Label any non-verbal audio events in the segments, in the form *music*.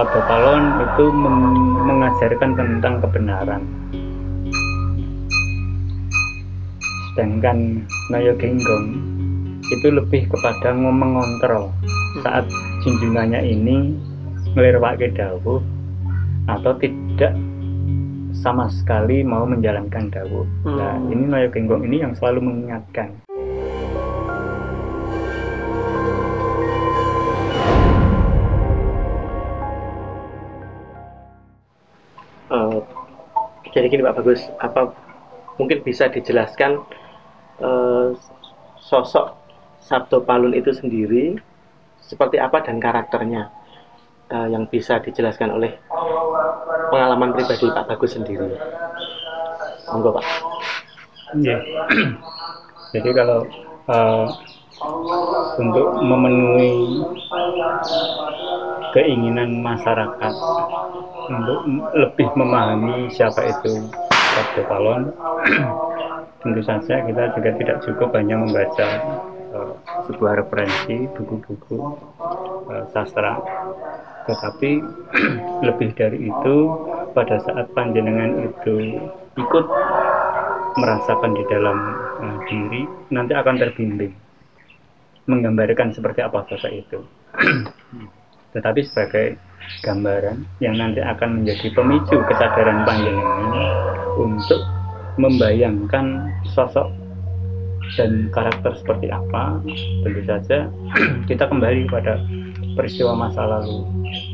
Sabda Palon itu mengajarkan tentang kebenaran sedangkan Nayo Genggong itu lebih kepada mengontrol saat junjungannya ini melirwake dawuh atau tidak sama sekali mau menjalankan dawuh. Hmm. Nah, ini Nayo Genggong ini yang selalu mengingatkan. Jadi gini Pak Bagus, apa mungkin bisa dijelaskan uh, sosok Sabdo Palun itu sendiri seperti apa dan karakternya uh, yang bisa dijelaskan oleh pengalaman pribadi Pak Bagus sendiri. Monggo Pak. Yeah. *clears throat* Jadi kalau uh, untuk memenuhi keinginan masyarakat untuk lebih memahami siapa itu Sabdo Palon *clears throat* tentu saja kita juga tidak cukup hanya membaca uh, sebuah referensi buku-buku uh, sastra. Tetapi *clears throat* lebih dari itu pada saat panjenengan itu ikut merasakan di dalam uh, diri nanti akan terbimbing menggambarkan seperti apa sosok itu *clears throat* tetapi sebagai gambaran yang nanti akan menjadi pemicu kesadaran panjenengan untuk membayangkan sosok dan karakter seperti apa tentu saja *clears throat* kita kembali pada peristiwa masa lalu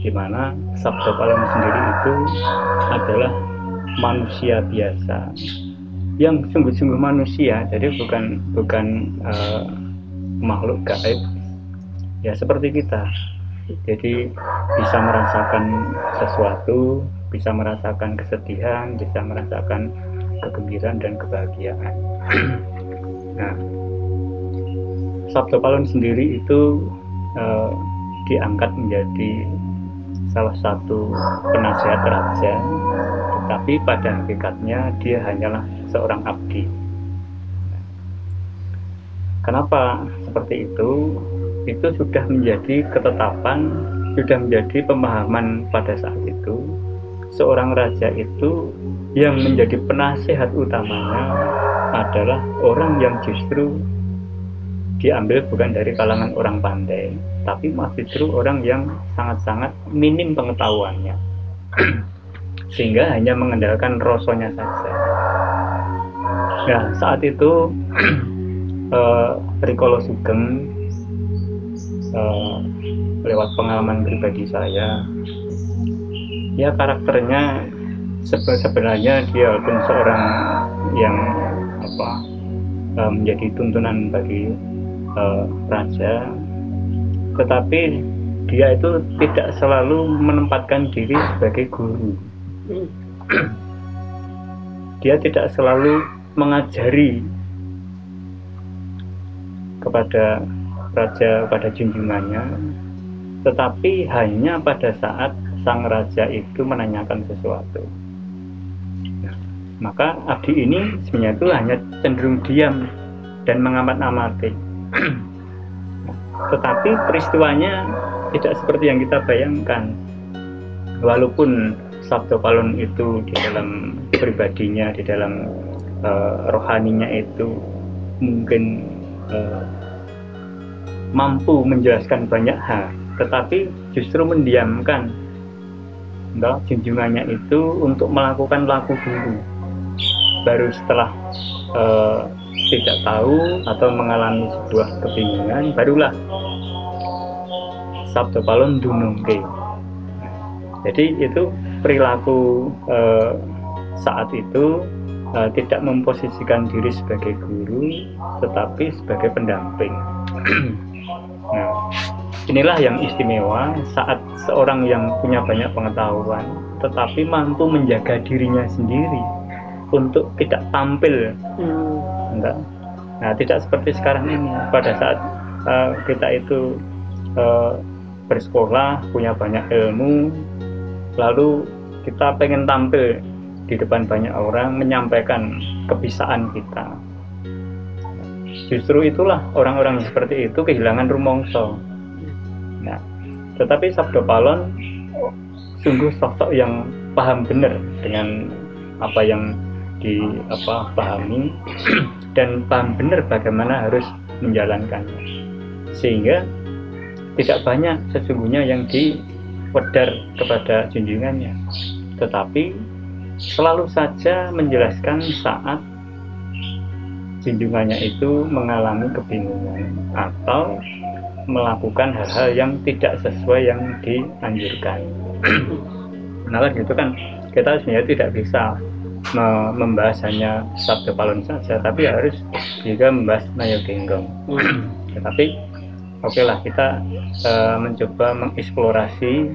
di mana Sabda Palem sendiri itu adalah manusia biasa yang sungguh-sungguh manusia jadi bukan bukan uh, makhluk gaib ya seperti kita jadi bisa merasakan sesuatu bisa merasakan kesedihan bisa merasakan kegembiraan dan kebahagiaan. *clears throat* nah, Sabdo Palon sendiri itu uh, diangkat menjadi salah satu penasihat raja, tetapi pada hakikatnya dia hanyalah seorang abdi. Kenapa seperti itu? Itu sudah menjadi ketetapan, sudah menjadi pemahaman pada saat itu. Seorang raja itu yang menjadi penasihat utamanya adalah orang yang justru diambil bukan dari kalangan orang pandai, tapi masih justru orang yang sangat-sangat minim pengetahuannya, *clears throat* sehingga hanya mengandalkan rosonya saja. Nah, saat itu uh, *clears throat* Rikolo Sugeng uh, lewat pengalaman pribadi saya, ya karakternya sebenarnya dia pun seorang yang apa eh, menjadi tuntunan bagi uh, raja. Tetapi dia itu tidak selalu menempatkan diri sebagai guru. *clears throat* Dia tidak selalu mengajari kepada raja pada junjungannya. Tetapi hanya pada saat sang raja itu menanyakan sesuatu. Maka abdi ini sebenarnya itu hanya cenderung diam dan mengamat-amati. Tetapi peristiwanya tidak seperti yang kita bayangkan. Walaupun Sabdo Palon itu di dalam pribadinya di dalam uh, rohaninya itu mungkin uh, mampu menjelaskan banyak hal tetapi justru mendiamkan enggak, junjungannya itu untuk melakukan laku guru baru setelah uh, tidak tahu atau mengalami sebuah kebingungan barulah sabdo palon dunungke. Jadi itu perilaku uh, saat itu uh, tidak memposisikan diri sebagai guru tetapi sebagai pendamping nah inilah yang istimewa saat seorang yang punya banyak pengetahuan tetapi mampu menjaga dirinya sendiri untuk tidak tampil. Hmm. enggak. Nah tidak seperti sekarang ini. Pada saat uh, kita itu uh, bersekolah punya banyak ilmu lalu kita pengen tampil di depan banyak orang menyampaikan kebisaan kita justru itulah orang-orang seperti itu kehilangan rumongso. Nah tetapi Sabdo Palon sungguh sosok yang paham benar dengan apa yang di apa pahami *clears throat* dan paham benar bagaimana harus menjalankannya sehingga tidak banyak sesungguhnya yang diwedar kepada junjungannya. Tetapi selalu saja menjelaskan saat junjungannya itu mengalami kebingungan atau melakukan hal-hal yang tidak sesuai yang dianjurkan. *clears throat* nah gitu kan. Kita sebenarnya tidak bisa membahas hanya sabda palon saja tapi harus juga membahas nayo genggong. *clears throat* Tetapi oke lah kita uh, mencoba mengeksplorasi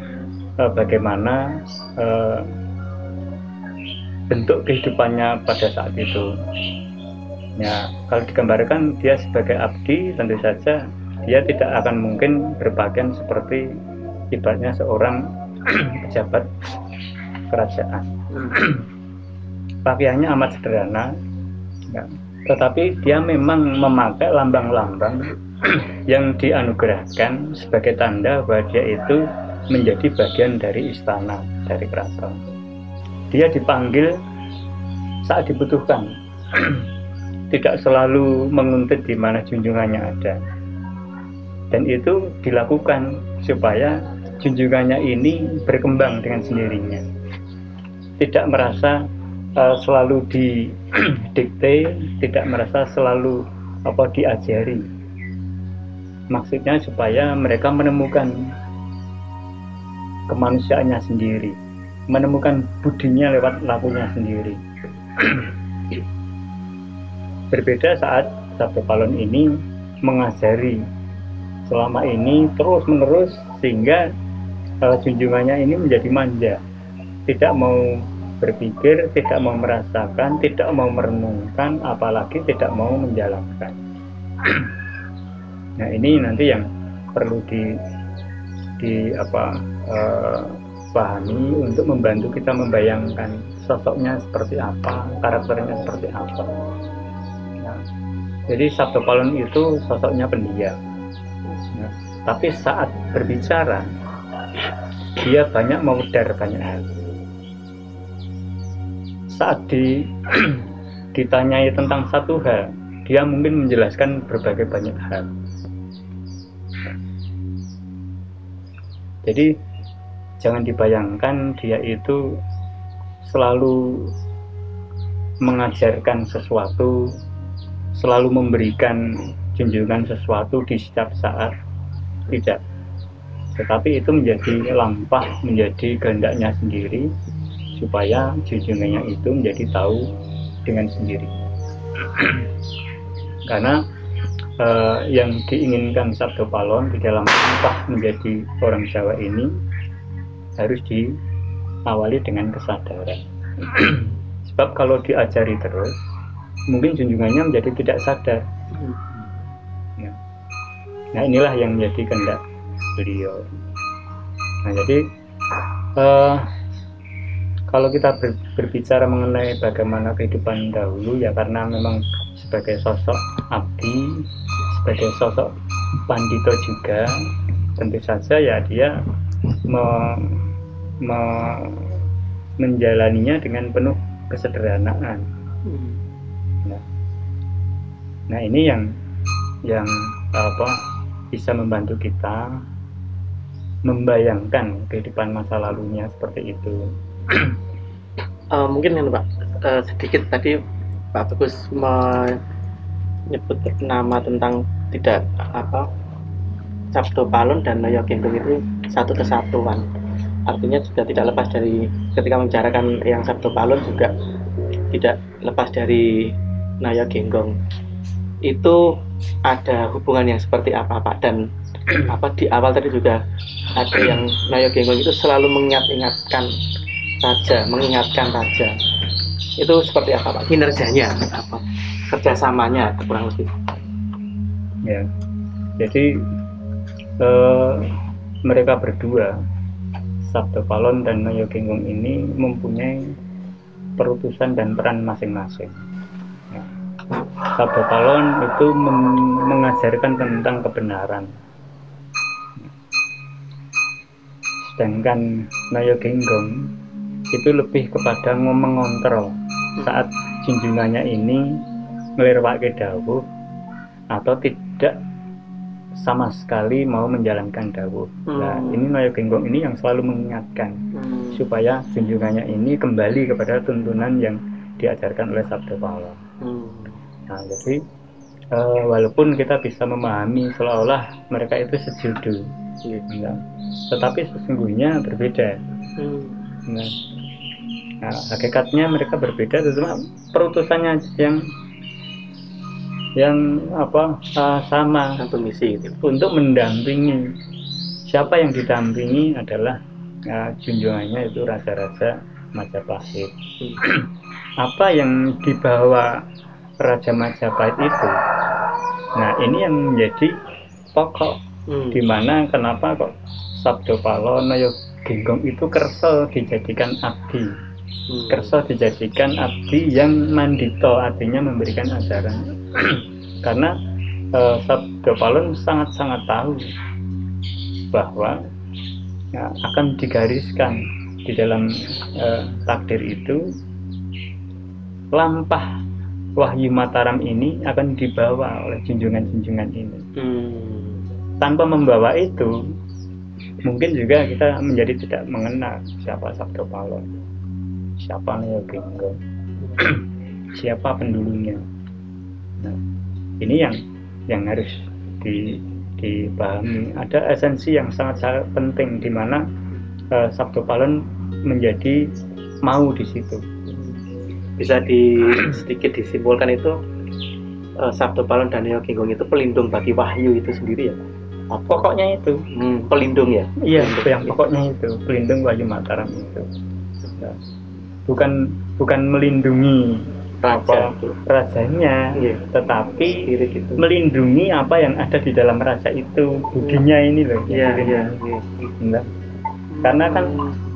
uh, bagaimana uh, bentuk kehidupannya pada saat itu ya kalau digambarkan dia sebagai abdi tentu saja dia tidak akan mungkin berpakaian seperti ibaratnya seorang *clears throat* pejabat kerajaan. *clears throat* Pakaiannya amat sederhana ya. tetapi dia memang memakai lambang-lambang *clears throat* yang dianugerahkan sebagai tanda bahwa dia itu menjadi bagian dari istana dari keraton. Dia dipanggil saat dibutuhkan tidak selalu menguntit di mana junjungannya ada dan itu dilakukan supaya junjungannya ini berkembang dengan sendirinya tidak merasa uh, selalu didikte, *clears throat* tidak merasa selalu apa diajari. Maksudnya supaya mereka menemukan kemanusiaannya sendiri, menemukan budinya lewat lakunya sendiri. *clears throat* Berbeda saat Sabda Palon ini mengajari selama ini terus menerus sehingga uh, junjungannya ini menjadi manja, tidak mau berpikir, tidak mau merasakan, tidak mau merenungkan, apalagi tidak mau menjalankan. nah ini nanti yang perlu di di apa uh, pahami untuk membantu kita membayangkan sosoknya seperti apa, karakternya seperti apa. Jadi Sabdo Palon itu sosoknya pendiam. Nah, tapi saat berbicara dia banyak mewedar banyak hal. Saat di *clears throat* ditanyai tentang satu hal dia mungkin menjelaskan berbagai banyak hal. Jadi jangan dibayangkan dia itu selalu mengajarkan sesuatu selalu memberikan junjungan sesuatu di setiap saat. Tidak. Tetapi itu menjadi lampah menjadi kehendaknya sendiri supaya junjungannya itu menjadi tahu dengan sendiri. *clears throat* Karena uh, yang diinginkan Sabdo Palon di dalam entah menjadi orang Jawa ini harus diawali dengan kesadaran. *clears throat* Sebab kalau diajari terus mungkin junjungannya menjadi tidak sadar. Ya. nah inilah yang menjadi kehendak beliau. Nah jadi uh, kalau kita ber, berbicara mengenai bagaimana kehidupan dahulu ya karena memang sebagai sosok abdi sebagai sosok pandito juga tentu saja ya dia me, me, menjalaninya dengan penuh kesederhanaan nah, nah ini yang yang apa bisa membantu kita membayangkan kehidupan masa lalunya seperti itu. Uh, *clears throat* mungkin kan Pak uh, sedikit tadi Pak Bagus menyebut nama tentang tidak apa Sabdo Palon dan Noyo itu satu kesatuan. Artinya juga tidak lepas dari ketika membicarakan yang Sabdo Palon juga tidak lepas dari Naya Genggong. Itu ada hubungan yang seperti apa Pak? Dan apa di awal tadi juga ada yang Naya Genggong itu selalu mengingat-ingatkan saja mengingatkan saja itu seperti apa pak? Kinerjanya apa? Kerjasamanya kurang lebih. Ya. Jadi eh, mereka berdua Sabdo Palon dan Noyo Genggong ini mempunyai perutusan dan peran masing-masing Sabdo Palon itu mengajarkan tentang kebenaran sedangkan Naya Genggong itu lebih kepada ngomong ngontrol saat junjungannya ini melirwake dawuh atau tidak sama sekali mau menjalankan dawuh. Nah, Hmm. ini Naya Genggong ini yang selalu mengingatkan Hmm. supaya junjungannya ini kembali kepada tuntunan yang diajarkan oleh Sabda Pala. Hmm. Nah, jadi eh, walaupun kita bisa memahami seolah-olah mereka itu sejudu, Iya. nah, tetapi sesungguhnya berbeda. Hmm. Nah, nah, hakikatnya mereka berbeda, cuma perutusannya yang yang apa eh, sama Satu misi gitu. untuk mendampingi. Siapa yang didampingi adalah eh, junjungannya itu raja-raja Majapahit. Hmm. *clears throat* Apa yang dibawa Raja Majapahit itu? Nah, ini yang menjadi pokok Hmm. di mana kenapa kok Sabdo Palo Noyo Genggong itu kerso dijadikan abdi Hmm. kerso dijadikan abdi yang mandito artinya memberikan ajaran *clears throat* karena eh, Sabdo Palon sangat-sangat tahu bahwa ya, akan digariskan di dalam eh, takdir itu lampah Wahyu Mataram ini akan dibawa oleh junjungan-junjungan ini. Hmm. tanpa membawa itu mungkin juga kita menjadi tidak mengenal siapa Sabdo Palon siapa Neo Genggong *clears throat* siapa pendulunya. Nah ini yang yang harus di, dipahami. Ada esensi yang sangat sangat penting di mana eh, Sabdo Palon menjadi mau di situ Bisa di sedikit disimpulkan itu eh, Sabdo Palon dan Neo itu pelindung bagi Wahyu itu sendiri ya. Apa? pokoknya itu Hmm, pelindung ya. Iya, yang pokoknya itu pelindung Wahyu Mataram itu. Ya. Bukan bukan melindungi Raja. apa rajanya, Iya. tetapi Spirit itu. melindungi apa yang ada di dalam raja itu, budinya ini loh. Iya, yang iya, dilindungi. iya. Nah, Karena kan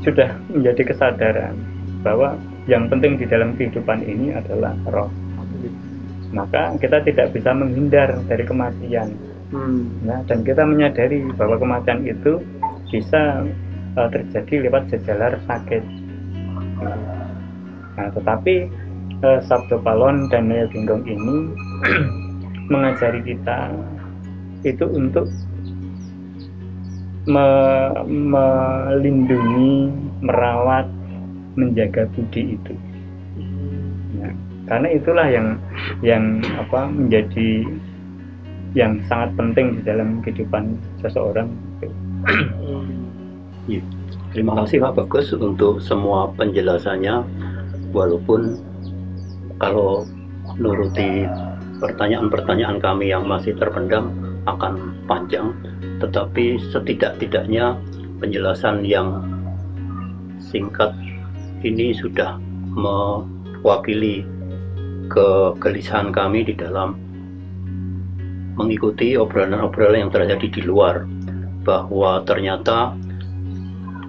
sudah menjadi kesadaran bahwa yang penting di dalam kehidupan ini adalah roh. Maka kita tidak bisa menghindar dari kematian. Hmm. Nah, dan kita menyadari bahwa kematian itu bisa uh, terjadi lewat jejalar sakit. Nah, tetapi uh, Sabdo Palon dan Naya Genggong ini *clears throat* mengajari kita itu untuk me- melindungi, merawat, menjaga budi itu. Nah, karena itulah yang yang apa menjadi yang sangat penting di dalam kehidupan seseorang. *clears throat* Iya. Terima kasih Pak Bagus untuk semua penjelasannya. Walaupun kalau nuruti pertanyaan-pertanyaan kami yang masih terpendam akan panjang, tetapi setidak-tidaknya penjelasan yang singkat ini sudah mewakili kegelisahan kami di dalam mengikuti obrolan-obrolan yang terjadi di luar bahwa ternyata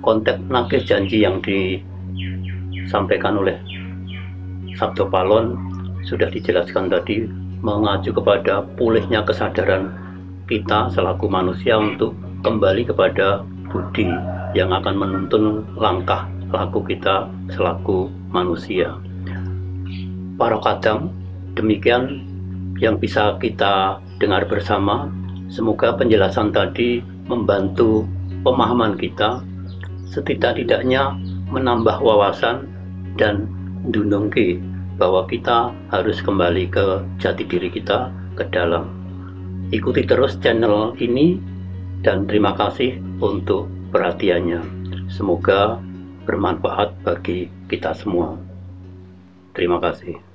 konteks nakis janji yang disampaikan oleh Sabdo Palon sudah dijelaskan tadi mengacu kepada pulihnya kesadaran kita selaku manusia untuk kembali kepada budi yang akan menuntun langkah laku kita selaku manusia. Para kadang demikian yang bisa kita dengar bersama. Semoga penjelasan tadi membantu pemahaman kita setidak-tidaknya menambah wawasan dan dunungki bahwa kita harus kembali ke jati diri kita ke dalam. Ikuti terus channel ini dan terima kasih untuk perhatiannya. Semoga bermanfaat bagi kita semua. Terima kasih.